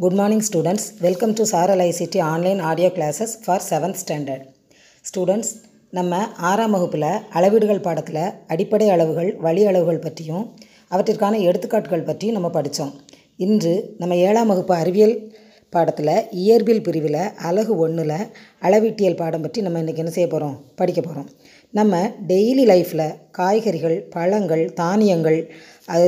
Good morning students. Welcome to Saaral ICT online audio classes for seventh standard students நம்ம ஆறாம் வகுப்பில் அளவீடுகள் பாடத்தில் அடிப்படை அளவுகள் வழி அளவுகள் பற்றியும் அவற்றிற்கான எடுத்துக்காட்டுகள் பற்றியும் நம்ம படித்தோம் இன்று நம்ம ஏழாம் வகுப்பு அறிவியல் பாடத்தில் இயற்பியல் பிரிவில் அலகு ஒன்றில் அளவீட்டியல் பாடம் பற்றி நம்ம இன்றைக்கி என்ன செய்ய போகிறோம் படிக்க போகிறோம் நம்ம டெய்லி லைஃப்பில் காய்கறிகள் பழங்கள் தானியங்கள் அது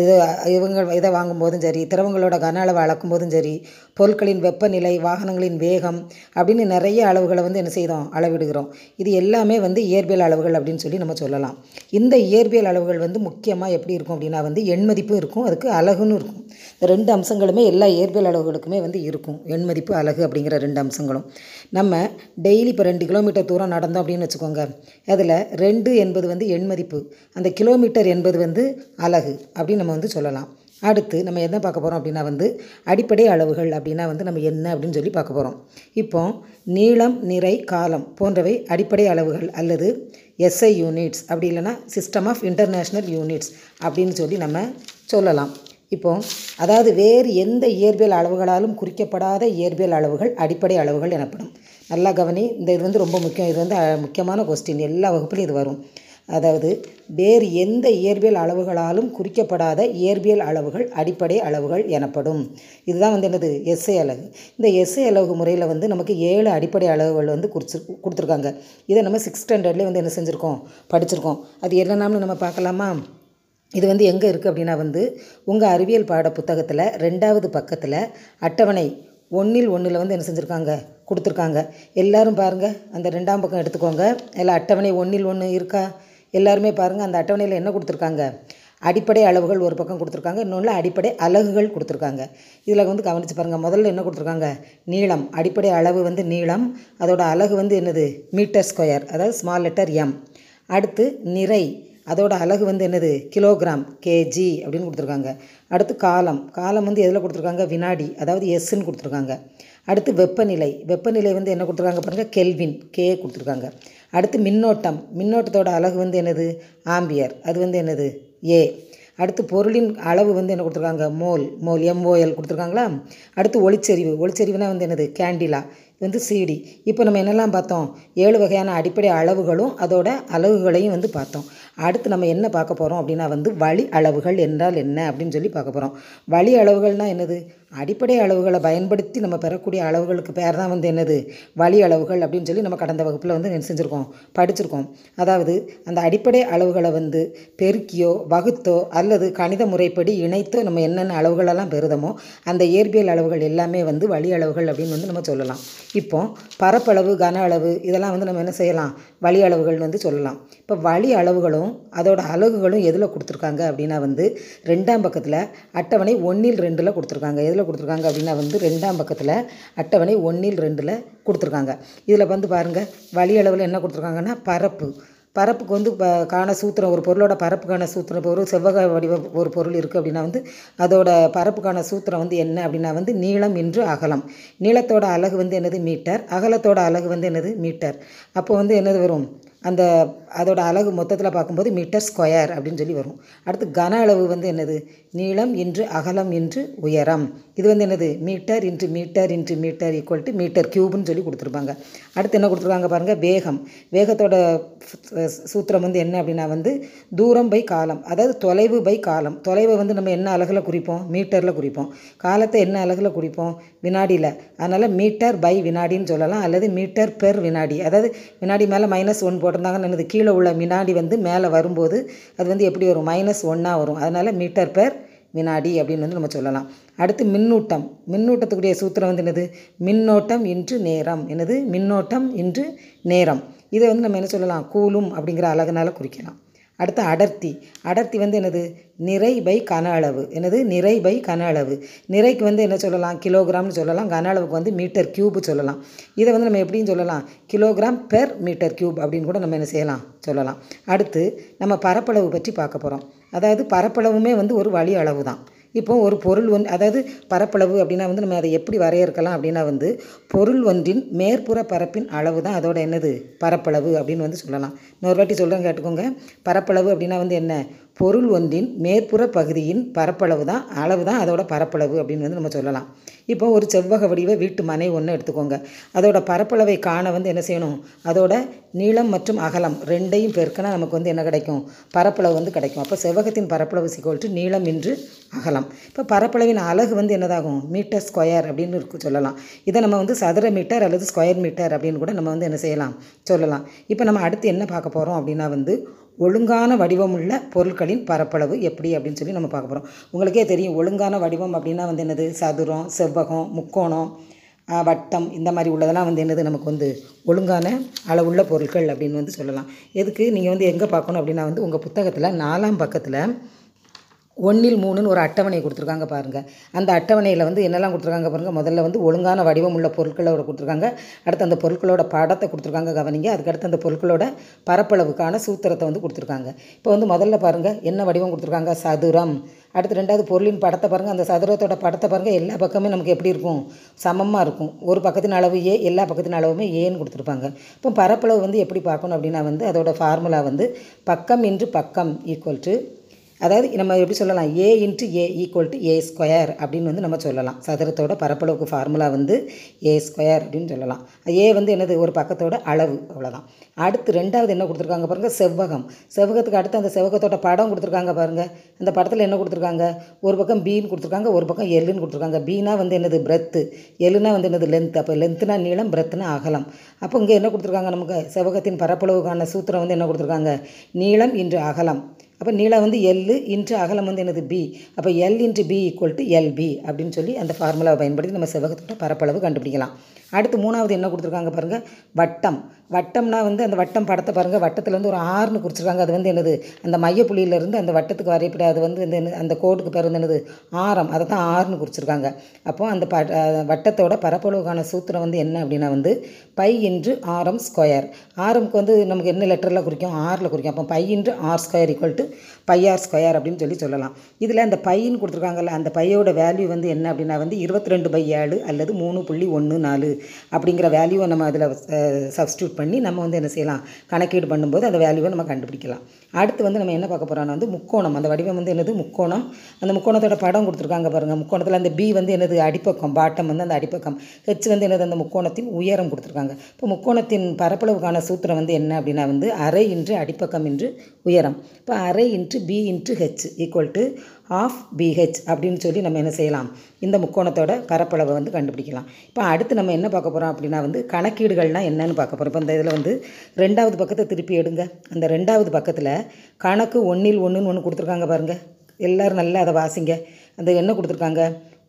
இவங்க இதை வாங்கும்போதும் சரி திரவங்களோட கன அளவை அளக்கும் போதும் சரி பொருட்களின் வெப்பநிலை வாகனங்களின் வேகம் அப்படின்னு நிறைய அளவுகளை வந்து என்ன செய்தோம்? அளவிடுகிறோம். இது எல்லாமே வந்து இயற்பியல் அளவுகள் அப்படின்னு சொல்லி நம்ம சொல்லலாம். இந்த இயற்பியல் அளவுகள் வந்து முக்கியமாக எப்படி இருக்கும் அப்படின்னா வந்து எண்மதிப்பும் இருக்கும் அதுக்கு அழகுன்னு இருக்கும். இந்த ரெண்டு அம்சங்களுமே எல்லா இயற்பியல் அளவுகளுக்குமே வந்து இருக்கும். எண்மதிப்பு அழகு அப்படிங்கிற ரெண்டு அம்சங்களும். நம்ம டெய்லி இப்போ ரெண்டு கிலோமீட்டர் தூரம் நடந்தோம் அப்படின்னு வச்சுக்கோங்க. அதில் ரெண்டு என்பது வந்து எண்மதிப்பு அந்த கிலோமீட்டர் என்பது வந்து அலகு அப்படின்னு நம்ம வந்து சொல்லலாம். அடுத்து நம்ம என்ன பார்க்க போகிறோம் அப்படின்னா வந்து அடிப்படை அளவுகள் அப்படின்னா வந்து நம்ம என்ன அப்படின்னு சொல்லி பார்க்க போகிறோம் இப்போ நீளம் நிறை காலம் போன்றவை அடிப்படை அளவுகள் அல்லது எஸ்ஐ யூனிட்ஸ் அப்படி இல்லைன்னா சிஸ்டம் ஆஃப் இன்டர்நேஷ்னல் யூனிட்ஸ் அப்படின்னு சொல்லி நம்ம சொல்லலாம். இப்போ அதாவது வேறு எந்த இயற்பியல் அளவுகளாலும் குறிக்கப்படாத இயற்பியல் அளவுகள் அடிப்படை அளவுகள் எனப்படும். நல்லா கவனி இந்த இது வந்து ரொம்ப முக்கியம் இது வந்து முக்கியமான கொஸ்டின் எல்லா வகுப்புலையும் இது வரும். அதாவது வேறு எந்த இயற்பியல் அளவுகளாலும் குறிக்கப்படாத இயற்பியல் அளவுகள் அடிப்படை அளவுகள் எனப்படும். இதுதான் வந்து என்னது? எஸ்ஐ அலகு. இந்த எஸ்ஐ அலகு முறையில் வந்து நமக்கு ஏழு அடிப்படை அளவுகள் வந்து குறிச்சு கொடுத்துருக்காங்க. இதை நம்ம சிக்ஸ் ஸ்டாண்டர்ட்லேயே வந்து என்ன செஞ்சுருக்கோம்? படிச்சிருக்கோம். அது என்னென்னு நம்ம பார்க்கலாமா? இது வந்து எங்கே இருக்குது அப்படின்னா வந்து உங்கள் அறிவியல் பாட புத்தகத்தில் ரெண்டாவது பக்கத்தில் அட்டவணை ஒன்றில் ஒன்றில் வந்து என்ன செஞ்சுருக்காங்க? கொடுத்துருக்காங்க. எல்லோரும் பாருங்கள் அந்த ரெண்டாம் பக்கம் எடுத்துக்கோங்க. எல்லாம் அட்டவணை ஒன்றில் ஒன்று இருக்கா? எல்லாருமே பாருங்கள் அந்த அட்டவணையில் என்ன கொடுத்துருக்காங்க? அடிப்படை அளவுகள் ஒரு பக்கம் கொடுத்துருக்காங்க இன்னொன்று அடிப்படை அலகுகள் கொடுத்துருக்காங்க. இதில் வந்து கவனித்து பாருங்கள் முதல்ல என்ன கொடுத்துருக்காங்க? நீளம். அடிப்படை அளவு வந்து நீளம். அதோட அலகு வந்து என்னது? Metre square. அதாவது ஸ்மால் லெட்டர் எம் அடுத்து நிறை. அதோட அலகு வந்து என்னது? கிலோகிராம் கேஜி அப்படின்னு கொடுத்துருக்காங்க. அடுத்து காலம். காலம் வந்து எதில் கொடுத்துருக்காங்க? வினாடி அதாவது எஸ்ன்னு கொடுத்துருக்காங்க. அடுத்து வெப்பநிலை. வெப்பநிலை வந்து என்ன கொடுத்துருக்காங்க பாருங்கள் கெல்வின் கே கொடுத்துருக்காங்க. அடுத்து மின்னோட்டம். மின்னோட்டத்தோட அலகு வந்து என்னது? ஆம்பியர். அது வந்து என்னது? ஏ அடுத்து பொருளின் அளவு வந்து என்ன கொடுத்துருக்காங்க? மோல். மோல் எம்ஓஎல் கொடுத்துருக்காங்களா? அடுத்து ஒளிச்செறிவு. ஒளிச்செறிவுனா வந்து என்னது? கேண்டிலா. இது வந்து சிடி இப்போ நம்ம என்னெல்லாம் பார்த்தோம்? ஏழு வகையான அடிப்படை அளவுகளும் அதோட அளவுகளையும் வந்து பார்த்தோம். அடுத்து நம்ம என்ன பார்க்க போகிறோம் அப்படின்னா வந்து வழி அளவுகள் என்றால் என்ன அப்படின்னு சொல்லி பார்க்க போகிறோம் வழி அளவுகள்னால் என்னது? அடிப்படை அளவுகளை பயன்படுத்தி நம்ம பெறக்கூடிய அளவுகளுக்கு பேர் தான் வந்து என்னது? வழி அளவுகள் அப்படின்னு சொல்லி நம்ம கடந்த வகுப்பில் வந்து என்ன செஞ்சுருக்கோம்? படிச்சிருக்கோம். அதாவது அந்த அடிப்படை அளவுகளை வந்து பெருக்கியோ வகுத்தோ அல்லது கணித முறைப்படி இணைத்தோ நம்ம என்னென்ன அளவுகளெல்லாம் பெறுதமோ அந்த இயற்பியல் அளவுகள் எல்லாமே வந்து வழி அளவுகள் அப்படின்னு வந்து நம்ம சொல்லலாம். இப்போ பரப்பளவு கன அளவு இதெல்லாம் வந்து நம்ம என்ன செய்யலாம்? வழி அளவுகள்னு வந்து சொல்லலாம். இப்போ வழி அளவுகளும் அதோட அலகுகளும் எதில் கொடுத்துருக்காங்க அப்படின்னா வந்து ரெண்டாம் பக்கத்தில் அட்டவணை ஒன்றில் ரெண்டில் கொடுத்துருக்காங்க. எதில் கொடுத்துருக்காங்க அப்படின்னா வந்து ரெண்டாம் பக்கத்தில் அட்டவணை ஒன்றில் ரெண்டில் கொடுத்துருக்காங்க. இதில் வந்து பாருங்கள் வழி அளவில் என்ன கொடுத்துருக்காங்கன்னா பரப்பு. பரப்புக்கு வந்து காண சூத்திரம் ஒரு பொருளோட பரப்புக்கான சூத்திரம் இப்போ ஒரு செவ்வக வடிவ ஒரு பொருள் இருக்குது அப்படின்னா வந்து அதோட பரப்புக்கான சூத்திரம் வந்து என்ன அப்படின்னா வந்து நீளம் இன்று அகலம். நீளத்தோட அலகு வந்து என்னது? மீட்டர். அகலத்தோட அலகு வந்து என்னது? மீட்டர். அப்போ வந்து என்னது வரும்? அந்த அதோட அலகு மொத்தத்தில் பார்க்கும்போது மீட்டர் ஸ்கொயர் அப்படின்னு சொல்லி வரும். அடுத்து கன அளவு வந்து என்னது? நீளம் இன்று அகலம் இன்று உயரம். இது வந்து என்னது? Metre into metre into metre equal to metre க்யூப்னு சொல்லி கொடுத்துருப்பாங்க. அடுத்து என்ன கொடுத்துருக்காங்க பாருங்கள் வேகம். வேகத்தோட சூத்திரம் வந்து என்ன அப்படின்னா வந்து தூரம் பை காலம். அதாவது தொலைவு பை காலம். தொலைவை வந்து நம்ம என்ன அழகில் குறிப்போம்? மீட்டரில் குறிப்போம். காலத்தை என்ன அழகில் குறிப்போம்? வினாடியில். அதனால் மீட்டர் பை வினாடின்னு சொல்லலாம். அல்லது மீட்டர் பெர் வினாடி. அதாவது வினாடி மேலே மைனஸ் ஒன் போட்டிருந்தாங்கன்னு என்னது கீழே உள்ள வினாடி வந்து மேலே வரும்போது அது வந்து எப்படி வரும்? மைனஸ் ஒன்னாக வரும். அதனால் மீட்டர் பெர் வினாடி அப்படின்னு வந்து நம்ம சொல்லலாம். அடுத்து மின்னூட்டம். மின்னூட்டத்துக்குரிய சூத்திரம் வந்து என்னது? மின்னோட்டம் இன்று நேரம். என்னது? மின்னோட்டம் இன்று நேரம். இதை வந்து நம்ம என்ன சொல்லலாம்? கூலும் அப்படிங்கிற அழகுனால குறிக்கலாம். அடுத்து அடர்த்தி. அடர்த்தி வந்து என்னது? நிறை பை கன அளவு. என்னது? நிறை பை கன அளவு. நிறைக்கு வந்து என்ன சொல்லலாம்? கிலோகிராம்னு சொல்லலாம். கன அளவுக்கு வந்து மீட்டர் க்யூப் சொல்லலாம். இதை வந்து நம்ம எப்படின்னு சொல்லலாம்? கிலோகிராம் பெர் மீட்டர் க்யூப் அப்படின்னு கூட நம்ம என்ன செய்யலாம்? சொல்லலாம். அடுத்து நம்ம பரப்பளவு பற்றி பார்க்க போகிறோம் அதாவது பரப்பளவுமே வந்து ஒரு வழி அளவு தான் இப்போ ஒரு பொருள் ஒன் அதாவது பரப்பளவு அப்படின்னா வந்து நம்ம அதை எப்படி வரையறுக்கலாம் அப்படின்னா வந்து பொருள் ஒன்றின் மேற்புற பரப்பின் அளவு தான் அதோட என்னது? பரப்பளவு அப்படின்னு வந்து சொல்லலாம். இன்னொரு வாட்டி சொல்கிறேன் கேட்டுக்கோங்க. பரப்பளவு அப்படின்னா வந்து என்ன? பொருள் ஒன்றின் மேற்புற பகுதியின் பரப்பளவு தான் அளவு தான் அதோட பரப்பளவு அப்படின்னு வந்து நம்ம சொல்லலாம். இப்போ ஒரு செவ்வக வடிவ வீட்டு மனை ஒன்று எடுத்துக்கோங்க. அதோட பரப்பளவை காண வந்து என்ன செய்யணும்? அதோட நீளம் மற்றும் அகலம் ரெண்டையும் பெருக்கினா நமக்கு வந்து என்ன கிடைக்கும்? பரப்பளவு வந்து கிடைக்கும். அப்போ செவ்வகத்தின் பரப்பளவு சிக்கோல்ட்டு நீளம் இன்று அகலம். இப்போ பரப்பளவின் அலகு வந்து என்னதாகும்? மீட்டர் ஸ்கொயர் அப்படின்னு இருக்கு சொல்லலாம். இதை நம்ம வந்து சதுர மீட்டர் அல்லது ஸ்கொயர் மீட்டர் அப்படின்னு கூட நம்ம வந்து என்ன செய்யலாம்? சொல்லலாம். இப்போ நம்ம அடுத்து என்ன பார்க்க போகிறோம் அப்படின்னா வந்து ஒழுங்கான வடிவமுள்ள பொருட்களின் பரப்பளவு எப்படி அப்படின்னு சொல்லி நம்ம பார்க்க போகிறோம் உங்களுக்கே தெரியும் ஒழுங்கான வடிவம் அப்படின்னா வந்து என்னது? சதுரம் செவ்வகம் முக்கோணம் வட்டம் இந்த மாதிரி உள்ளதெல்லாம் வந்து என்னது? நமக்கு வந்து ஒழுங்கான அளவுள்ள பொருட்கள் அப்படின்னு வந்து சொல்லலாம். எதுக்கு? நீங்கள் வந்து எங்கே பார்க்கணும் அப்படின்னா வந்து உங்கள் புத்தகத்தில் நாலாம் பக்கத்தில் ஒன்றில் மூணுன்னு ஒரு அட்டவணை கொடுத்துருக்காங்க பாருங்கள் அந்த அட்டவணையில் வந்து என்னெல்லாம் கொடுத்துருக்காங்க பாருங்கள் முதல்ல வந்து ஒழுங்கான வடிவம் உள்ள பொருட்களோட கொடுத்துருக்காங்க. அடுத்து அந்த பொருட்களோட படத்தை கொடுத்துருக்காங்க கவனிங்க. அதுக்கடுத்து அந்த பொருட்களோட பரப்பளவுக்கான சூத்திரத்தை வந்து கொடுத்துருக்காங்க. இப்போ வந்து முதல்ல பாருங்கள் என்ன வடிவம் கொடுத்துருக்காங்க? சதுரம். அடுத்து ரெண்டாவது பொருளின் படத்தை பாருங்கள் அந்த சதுரத்தோட படத்தை பாருங்கள் எல்லா பக்கமே நமக்கு எப்படி இருக்கும்? சமமாக இருக்கும். ஒரு பக்கத்தின் அளவு ஏ எல்லா பக்கத்தின் அளவுமே ஏன்னு கொடுத்துருப்பாங்க. இப்போ பரப்பளவு வந்து எப்படி பார்க்கணும் அப்படின்னா வந்து அதோட ஃபார்முலா வந்து பக்கம் இன்று பக்கம் ஈக்குவல் டு அதாவது நம்ம எப்படி சொல்லலாம்? A into A equal to A square அப்படின்னு வந்து நம்ம சொல்லலாம். சதுரத்தோட பரப்பளவுக்கு ஃபார்முலா வந்து ஏ ஸ்கொயர் அப்படின்னு சொல்லலாம். ஏ வந்து என்னது? ஒரு பக்கத்தோட அளவு. அவ்வளோதான் அடுத்து ரெண்டாவது என்ன கொடுத்துருக்காங்க பாருங்கள் செவ்வகம். செவ்வகத்துக்கு அடுத்து அந்த செவ்வகத்தோட படம் கொடுத்துருக்காங்க பாருங்கள் அந்த படத்தில் என்ன கொடுத்துருக்காங்க? ஒரு பக்கம் பீன்னு கொடுத்துருக்காங்க ஒரு பக்கம் எல்லுன்னு கொடுத்துருக்காங்க. பீனா வந்து என்னது? பிரெத்து எல்லுனா வந்து என்னது? லென்த் அப்போ லென்த்னா நீளம் பிரெத்துனா அகலம். அப்போ இங்கே என்ன கொடுத்துருக்காங்க நமக்கு? செவ்வகத்தின் பரப்பளவுக்கான சூத்திரம் வந்து என்ன கொடுத்துருக்காங்க? நீளம் இன்று அகலம். அப்போ நீளம் வந்து எல் இன்ட்டு அகலம் வந்து எனது பி அப்போ L into B equal to LB அப்படின்னு சொல்லி அந்த ஃபார்முலாவை பயன்படுத்தி நம்ம செவ்வகத்தோட பரப்பளவு கண்டுபிடிக்கலாம். அடுத்து மூணாவது என்ன கொடுத்துருக்காங்க பாருங்கள் வட்டம். வட்டம்னா வந்து அந்த வட்டம் படத்தை பாருங்கள் வட்டத்தில் வந்து ஒரு ஆறுன்னு குறிச்சிருக்காங்க. அது வந்து என்னது? அந்த மையப்புள்ளியிலேருந்து அந்த வட்டத்துக்கு வரையப்பட அது வந்து இந்த அந்த கோடுக்கு பேர் வந்து என்னது? ஆரம். அதை தான் ஆறுன்னு குறிச்சிருக்காங்க. அப்போ அந்த ப வட்டத்தோட பரப்பளவுக்கான சூத்திரம் வந்து என்ன அப்படின்னா வந்து பை இன்று ஆரம் ஸ்கொயர். ஆரம்க்கு வந்து நமக்கு என்ன லெட்டரில் குறிக்கும்? ஆறில் குறிக்கும். அப்போ pi into R square equal to pi R square அப்படின்னு சொல்லி சொல்லலாம். இதில் அந்த பையின்னு கொடுத்துருக்காங்கல்ல அந்த பையோட வேல்யூ வந்து என்ன அப்படின்னா வந்து இருபத்தி ரெண்டு பை ஏழு அல்லது மூணு புள்ளி ஒன்று நாலு அப்படிங்கிற வேல்யூவை நம்ம அதில் சப்ஸ்டியூட் பண்ணி நம்ம வந்து என்ன செய்யலாம்? கணக்கீடு பண்ணும்போது அந்த வேல்யூவை நம்ம கண்டுபிடிக்கலாம். அடுத்து வந்து நம்ம என்ன பார்க்க போகிறோம்னா வந்து முக்கோணம். அந்த வடிவம் வந்து என்னது? முக்கோணம். அந்த முக்கோணத்தோட படம் கொடுத்துருக்காங்க பாருங்கள் முக்கோணத்தில் அந்த பி வந்து என்னது? அடிப்பக்கம். பாட்டம் வந்து அந்த அடிப்பக்கம். ஹெச் வந்து என்னது? அந்த முக்கோணத்தின் உயரம் கொடுத்துருக்காங்க. இப்போ முக்கோணத்தின் பரப்பளவுக்கான சூத்திரம் வந்து என்ன அப்படின்னா வந்து அரை இன்று அடிப்பக்கம் இன்று உயரம். இப்போ அரை into B into H equal to half BH அப்படின்னு சொல்லி நம்ம என்ன செய்யலாம்? இந்த முக்கோணத்தோட பரப்பளவை வந்து கண்டுபிடிக்கலாம். இப்போ அடுத்து நம்ம என்ன பார்க்க போகிறோம் அப்படின்னா வந்து கணக்கீடுகள்னால் என்னன்னு பார்க்க போகிறோம் இப்போ இந்த இதில் வந்து ரெண்டாவது பக்கத்தை திருப்பி எடுங்க. அந்த ரெண்டாவது பக்கத்தில் கணக்கு ஒன்றில் ஒன்றுன்னு ஒன்று கொடுத்துருக்காங்க பாருங்கள் எல்லோரும் நல்லா அதை வாசிங்க. அந்த என்ன கொடுத்துருக்காங்க?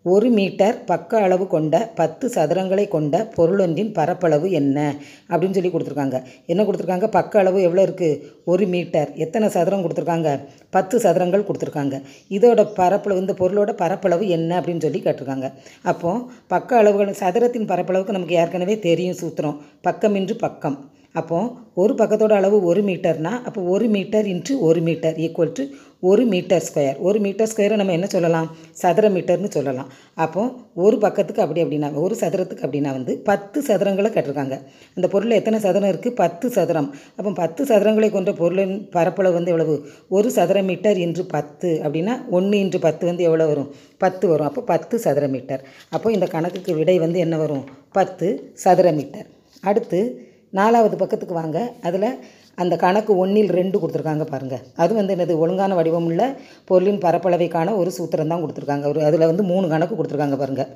ஒரு மீட்டர் பக்க அளவு கொண்ட பத்து சதுரங்களை கொண்ட பொருளொன்றின் பரப்பளவு என்ன? அப்படின்னு சொல்லி கொடுத்துருக்காங்க. என்ன கொடுத்துருக்காங்க? பக்க அளவு எவ்வளோ இருக்குது ஒரு மீட்டர். எத்தனை சதுரம் கொடுத்துருக்காங்க? பத்து சதுரங்கள் கொடுத்துருக்காங்க. இதோட பரப்பளவு இந்த பொருளோட பரப்பளவு என்ன அப்படின்னு சொல்லி கேட்டிருக்காங்க. அப்போது பக்க அளவுகள் சதுரத்தின் பரப்பளவுக்கு நமக்கு ஏற்கனவே தெரியும் சூத்திரம். பக்கமின்று பக்கம். அப்போ ஒரு பக்கத்தோட அளவு ஒரு மீட்டர்னால் அப்போ ஒரு மீட்டர் இன்ட்டு ஒரு மீட்டர் ஈக்குவல் டு ஒரு மீட்டர் ஸ்கொயர் ஒரு மீட்டர் ஸ்கொயரை நம்ம என்ன சொல்லலாம்? சதுர மீட்டர்னு சொல்லலாம். அப்போ ஒரு பக்கத்துக்கு அப்படி அப்படின்னா ஒரு சதுரத்துக்கு அப்படின்னா வந்து பத்து சதுரங்களை கட்டிருக்காங்க. அந்த பொருளில் எத்தனை சதுரம் இருக்குது பத்து சதுரம். அப்போ பத்து சதுரங்களை கொண்ட பொருளின் பரப்பளவு வந்து எவ்வளவு? ஒரு சதுர மீட்டர் இன்று பத்து அப்படின்னா ஒன்று இன்று பத்து வந்து எவ்வளோ வரும்? பத்து வரும். அப்போ பத்து சதுர மீட்டர். அப்போ இந்த கணக்குக்கு விடை வந்து என்ன வரும்? பத்து சதுர மீட்டர். அடுத்து நாலாவது பக்கத்துக்கு வாங்க. அதில் அந்த கணக்கு ஒன்றில் ரெண்டு கொடுத்துருக்காங்க பாருங்கள் அது வந்து என்னது? ஒழுங்கான வடிவமுள்ள பொருளின் பரப்பளவைக்கான ஒரு சூத்திரம் தான் கொடுத்துருக்காங்க. ஒரு அதில் வந்து மூணு கணக்கு கொடுத்துருக்காங்க பாருங்கள்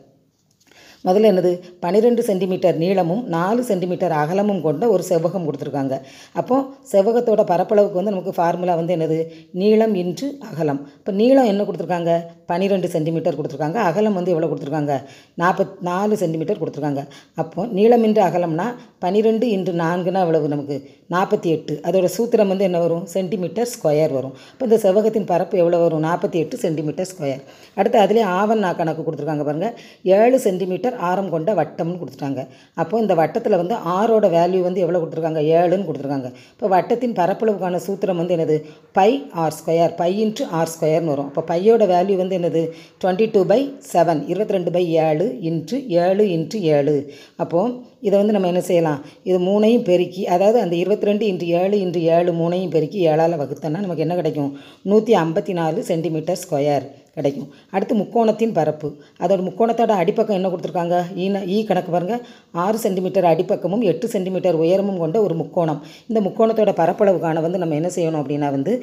முதல்ல என்னது? பன்னிரெண்டு சென்டிமீட்டர் நீளமும் நாலு சென்டிமீட்டர் அகலமும் கொண்ட ஒரு செவ்வகம் கொடுத்துருக்காங்க. அப்போது செவ்வகத்தோட பரப்பளவுக்கு வந்து நமக்கு ஃபார்முலா வந்து என்னது? நீளம் இன்று அகலம். இப்போ நீளம் என்ன கொடுத்துருக்காங்க? பன்னிரெண்டு சென்டிமீட்டர் கொடுத்துருக்காங்க. அகலம் வந்து எவ்வளோ கொடுத்துருக்காங்க? நாற்பத் நாலு சென்டிமீட்டர் கொடுத்துருக்காங்க. அப்போது நீளம் இன்று அகலம்னா பன்னிரெண்டு இன்று நான்குனா எவ்வளவு நமக்கு? நாற்பத்தி எட்டு. அதோட சூத்திரம் வந்து என்ன வரும்? சென்டிமீட்டர் ஸ்கொயர் வரும். இப்போ இந்த செவ்வகத்தின் பரப்பு எவ்வளோ வரும்? நாற்பத்தி எட்டு சென்டிமீட்டர் ஸ்கொயர். அடுத்து அதிலே ஆவண்ணா கணக்கு கொடுத்துருக்காங்க பாருங்கள் ஏழு சென்டிமீட்டர் மீட்டர் ஆரம் கொண்ட வட்டம்னு கொடுத்துட்டாங்க. அப்போது இந்த வட்டத்தில் வந்து ஆரோட வேல்யூ வந்து எவ்வளோ கொடுத்துருக்காங்க? ஏழுன்னு கொடுத்துருக்காங்க. இப்போ வட்டத்தின் பரப்பளவுக்கான சூத்திரம் வந்து என்னது? Pi R square pi into R ஸ்கொயர்னு வரும். அப்போ பையோட வேல்யூ வந்து என்னது? டுவெண்ட்டி டூ பை செவன் இருபத்தி ரெண்டு பை ஏழு இன்ட்டு ஏழு இன்ட்டு ஏழு. அப்போது இதை வந்து நம்ம என்ன செய்யலாம்? இது மூணையும் பெருக்கி அதாவது அந்த இருபத்தி ரெண்டு இன்று ஏழு இன்று ஏழு மூணையும் பெருக்கி ஏழால் வகுத்தோன்னா நமக்கு என்ன கிடைக்கும்? நூற்றி ஐம்பத்தி நாலு சென்டிமீட்டர் ஸ்கொயர் கிடைக்கும். அடுத்து முக்கோணத்தின் பரப்பு. அதோட முக்கோணத்தோட அடிப்பக்கம் என்ன கொடுத்துருக்காங்க? ஈன ஈ கணக்கு பாருங்கள் ஆறு சென்டிமீட்டர் அடிப்பக்கமும் எட்டு சென்டிமீட்டர் உயரமும் கொண்ட ஒரு முக்கோணம். இந்த முக்கோணத்தோட பரப்பளவுக்கான வந்து நம்ம என்ன செய்யணும் அப்படின்னா வந்து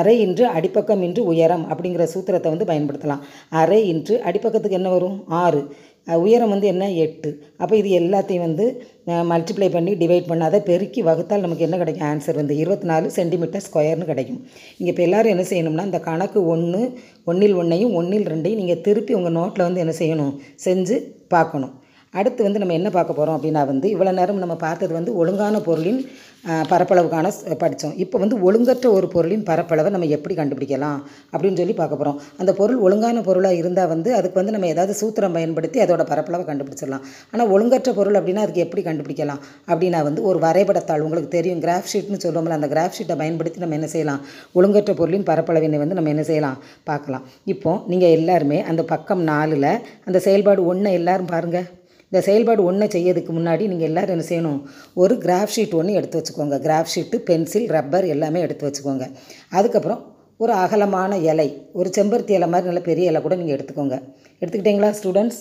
அரை இன்று அடிப்பக்கம் இன்று உயரம் அப்படிங்கிற சூத்திரத்தை வந்து பயன்படுத்தலாம். அரை இன்று அடிப்பக்கத்துக்கு என்ன வரும்? ஆறு. உயரம் வந்து என்ன? எட்டு. அப்போ இது எல்லாத்தையும் வந்து மல்டிப்ளை பண்ணி டிவைட் பண்ணாத அதை பெருக்கி வகுத்தால் நமக்கு என்ன கிடைக்கும்? ஆன்சர் வந்து இருபத்தி நாலு சென்டிமீட்டர் ஸ்கொயர்னு கிடைக்கும். இங்கே இப்போ எல்லோரும் என்ன செய்யணும்னா இந்த கணக்கு ஒன்று ஒன்றில் ஒன்றையும் ஒன்றில் ரெண்டையும் நீங்கள் திருப்பி உங்கள் நோட்டில் வந்து என்ன செய்யணும்? செஞ்சு பார்க்கணும். அடுத்து வந்து நம்ம என்ன பார்க்க போகிறோம் அப்படின்னா வந்து இவ்வளோ நேரம் நம்ம பார்த்தது வந்து ஒழுங்கான பொருளின் பரப்பளவுக்கான படித்தோம் இப்போ வந்து ஒழுங்கற்ற ஒரு பொருளின் பரப்பளவை நம்ம எப்படி கண்டுபிடிக்கலாம் அப்படின்னு சொல்லி பார்க்க போகிறோம் அந்த பொருள் ஒழுங்கான பொருளாக இருந்தால் வந்து அதுக்கு வந்து நம்ம ஏதாவது சூத்திரம் பயன்படுத்தி அதோட பரப்பளவை கண்டுபிடிச்சிடலாம். ஆனால் ஒழுங்கற்ற பொருள் அப்படின்னா அதுக்கு எப்படி கண்டுபிடிக்கலாம் அப்படின்னா வந்து ஒரு வரைபடத்தாள் உங்களுக்கு தெரியும் கிராஃப் ஷீட்னு சொல்லுவோம்ல அந்த கிராஃப் ஷீட்டை பயன்படுத்தி நம்ம என்ன செய்யலாம்? ஒழுங்கற்ற பொருளின் பரப்பளவினை வந்து நம்ம என்ன செய்யலாம்? பார்க்கலாம். இப்போ நீங்கள் எல்லாருமே அந்த பக்கம் நாலில் அந்த செயல்பாடு ஒன்றை எல்லோரும் பாருங்கள் இந்த செயல்பாடு ஒன்றை செய்யறதுக்கு முன்னாடி நீங்கள் எல்லோரும் என்ன செய்யணும்? ஒரு கிராஃப் ஷீட் ஒன்று எடுத்து வச்சுக்கோங்க. கிராஃப் ஷீட்டு பென்சில் ரப்பர் எல்லாமே எடுத்து வச்சுக்கோங்க. அதுக்கப்புறம் ஒரு அகலமான இலை ஒரு செம்பருத்தி இலை மாதிரி நல்ல பெரிய இலை கூட நீங்கள் எடுத்துக்கோங்க. எடுத்துக்கிட்டீங்களா ஸ்டூடெண்ட்ஸ்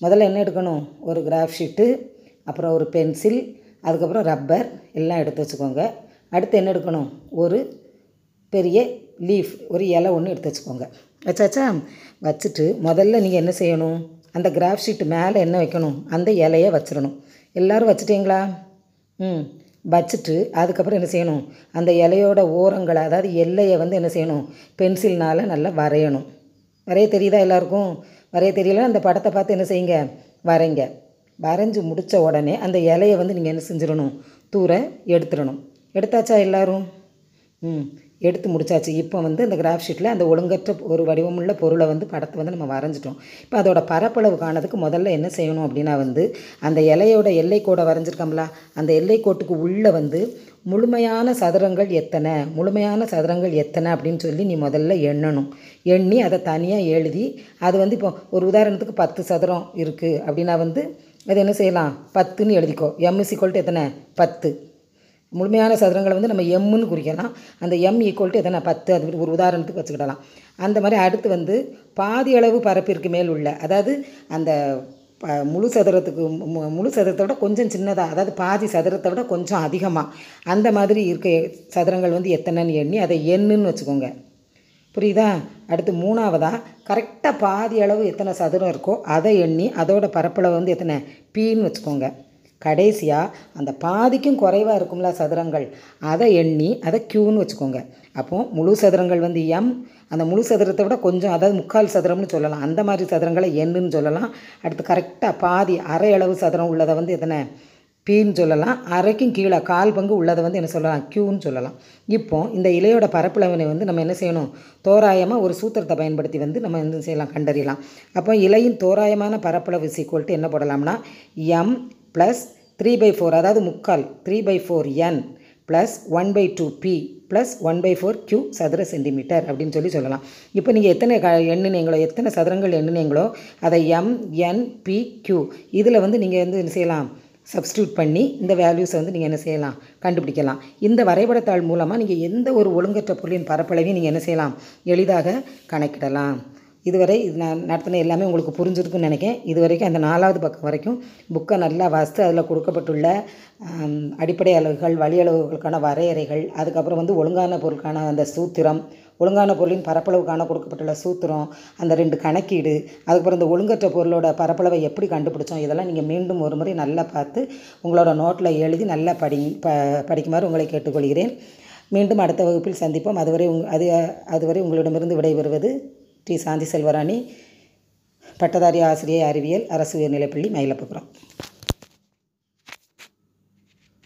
முதல்ல என்ன எடுக்கணும்? ஒரு கிராஃப் ஷீட்டு அப்புறம் ஒரு பென்சில் அதுக்கப்புறம் ரப்பர் எல்லாம் எடுத்து வச்சுக்கோங்க. அடுத்து என்ன எடுக்கணும்? ஒரு பெரிய லீஃப் ஒரு இலை ஒன்று எடுத்து வச்சுக்கோங்க. வச்சாச்சா வச்சுட்டு முதல்ல நீங்கள் என்ன செய்யணும்? அந்த கிராஃப் ஷீட்டு மேலே என்ன வைக்கணும்? அந்த இலையை வச்சிடணும். எல்லோரும் வச்சுட்டிங்களா? ம். வச்சுட்டு அதுக்கப்புறம் என்ன செய்யணும்? அந்த இலையோட ஓரங்களை அதாவது எல்லையை வந்து என்ன செய்யணும்? பென்சில்னால் நல்லா வரையணும். வரைய தெரியுதா எல்லாருக்கும்? வரைய தெரியல அந்த படத்தை பார்த்து என்ன செய்யுங்க? வரைங்க. வரைஞ்சி முடித்த உடனே அந்த இலையை வந்து நீங்கள் என்ன செஞ்சிடணும்? தூர எடுத்துடணும். எடுத்தாச்சா எல்லோரும்? ம். எடுத்து முடிச்சாச்சு. இப்போ வந்து இந்த கிராஃப் ஷீட்டில் அந்த ஒழுங்கற்ற ஒரு வடிவமுள்ள பொருளை வந்து படத்தை வந்து நம்ம வரைஞ்சிட்டோம். இப்போ அதோட பரப்பளவு காணதுக்கு முதல்ல என்ன செய்யணும் அப்படின்னா வந்து அந்த இலையோட எல்லை கோடை வரைஞ்சிருக்கோம்ல அந்த எல்லை கோட்டுக்கு உள்ளே வந்து முழுமையான சதுரங்கள் எத்தனை முழுமையான சதுரங்கள் எத்தனை அப்படின்னு சொல்லி நீ முதல்ல எண்ணணும். எண்ணி அதை தனியாக எழுதி அது வந்து இப்போ ஒரு உதாரணத்துக்கு பத்து சதுரம் இருக்குது அப்படின்னா வந்து அது என்ன செய்யலாம்? பத்துன்னு எழுதிக்கோ. எம்எஸ்சி கொல்ட்டு எத்தனை? பத்து. முழுமையான சதுரங்களை வந்து நம்ம எம்முன்னு குறிக்கலாம். அந்த எம் ஈக்குவல் டு எத்தனை? பத்து. அது ஒரு உதாரணத்துக்கு வச்சுக்கிடலாம். அந்த மாதிரி அடுத்து வந்து பாதி அளவு பரப்பிற்கு மேல் உள்ள அதாவது அந்த ப- முழு சதுரத்துக்கு மு- முழு சதுரத்தை விட கொஞ்சம் சின்னதாக அதாவது பாதி சதுரத்தை விட கொஞ்சம் அதிகமாக அந்த மாதிரி இருக்க சதுரங்கள் வந்து எத்தனைன்னு எண்ணி அதை எண்ணுன்னு வச்சுக்கோங்க. புரியுதா? அடுத்து மூணாவதாக கரெக்டாக பாதி அளவு எத்தனை சதுரம் இருக்கோ அதை எண்ணி அதோட பரப்பளவு வந்து எத்தனை? பீன்னு வச்சுக்கோங்க. கடைசியாக அந்த பாதிக்கும் குறைவாக இருக்கும்ல சதுரங்கள். அதை எண்ணி அதை க்யூன்னு வச்சுக்கோங்க. அப்போது முழு சதுரங்கள் வந்து எம் அந்த முழு சதுரத்தை விட கொஞ்சம் அதாவது முக்கால் சதுரம்னு சொல்லலாம். அந்த மாதிரி சதுரங்களை எண்ணுன்னு சொல்லலாம். அடுத்து கரெக்டாக பாதி அரை அளவு சதுரம் உள்ளதை வந்து எதனை? பீன்னு சொல்லலாம். அரைக்கும் கீழே கால் பங்கு உள்ளதை வந்து என்ன சொல்லலாம்? க்யூன்னு சொல்லலாம். இப்போ இந்த இலையோட பரப்பளவினை வந்து நம்ம என்ன செய்யணும்? தோராயமாக ஒரு சூத்திரத்தை பயன்படுத்தி வந்து நம்ம என்ன செய்யலாம்? கண்டறியலாம். அப்போ இலையின் தோராயமான பரப்பளவு சீக்குவல்ட்டு என்ன போடலாம்னா? M plus three by four அதாவது முக்கால் three by four N plus one by two P plus one by four Q சதுர சென்டிமீட்டர் அப்படின்னு சொல்லி சொல்லலாம். இப்போ நீங்கள் எத்தனை க எண்ணுனீங்களோ எத்தனை சதுரங்கள் எண்ணுனீங்களோ அதை எம் என் பி கியூ இதில் வந்து நீங்கள் வந்து என்ன செய்யலாம்? சப்ஸ்டியூட் பண்ணி இந்த வேல்யூஸை வந்து நீங்கள் என்ன செய்யலாம்? கண்டுபிடிக்கலாம். இந்த வரைபடத்தாள் மூலமாக நீங்கள் எந்த ஒரு ஒழுங்கற்ற பொருளின் பரப்பளவையும் நீங்கள் என்ன செய்யலாம்? எளிதாக கணக்கிடலாம். இதுவரை இது நான் நடத்தின எல்லாமே உங்களுக்கு புரிஞ்சிருக்குன்னு நினைக்கிறேன். இது வரைக்கும் அந்த நாலாவது பக்கம் வரைக்கும் புக்கை நல்லா வாசித்து அதில் கொடுக்கப்பட்டுள்ள அடிப்படை அளவுகள் வழி அளவுகளுக்கான வரையறைகள் அதுக்கப்புறம் வந்து ஒழுங்கான பொருளுக்கான அந்த சூத்திரம் ஒழுங்கான பொருளின் பரப்பளவுக்கான கொடுக்கப்பட்டுள்ள சூத்திரம் அந்த ரெண்டு கணக்கீடு அதுக்கப்புறம் இந்த ஒழுங்கற்ற பொருளோட பரப்பளவை எப்படி கண்டுபிடிச்சோம் இதெல்லாம் நீங்கள் மீண்டும் ஒரு முறை நல்லா பார்த்து உங்களோட நோட்டில் எழுதி நல்லா படி ப படிக்குமாறு உங்களை கேட்டுக்கொள்கிறேன். மீண்டும் அடுத்த வகுப்பில் சந்திப்போம். அதுவரை உங் அது அதுவரை உங்களிடமிருந்து விடைபெறுவது டி. சாந்தி செல்வராணி பட்டதாரி ஆசிரியை அறிவியல் அரசு உயர்நிலைப்பள்ளி மயிலப்புக்குறம்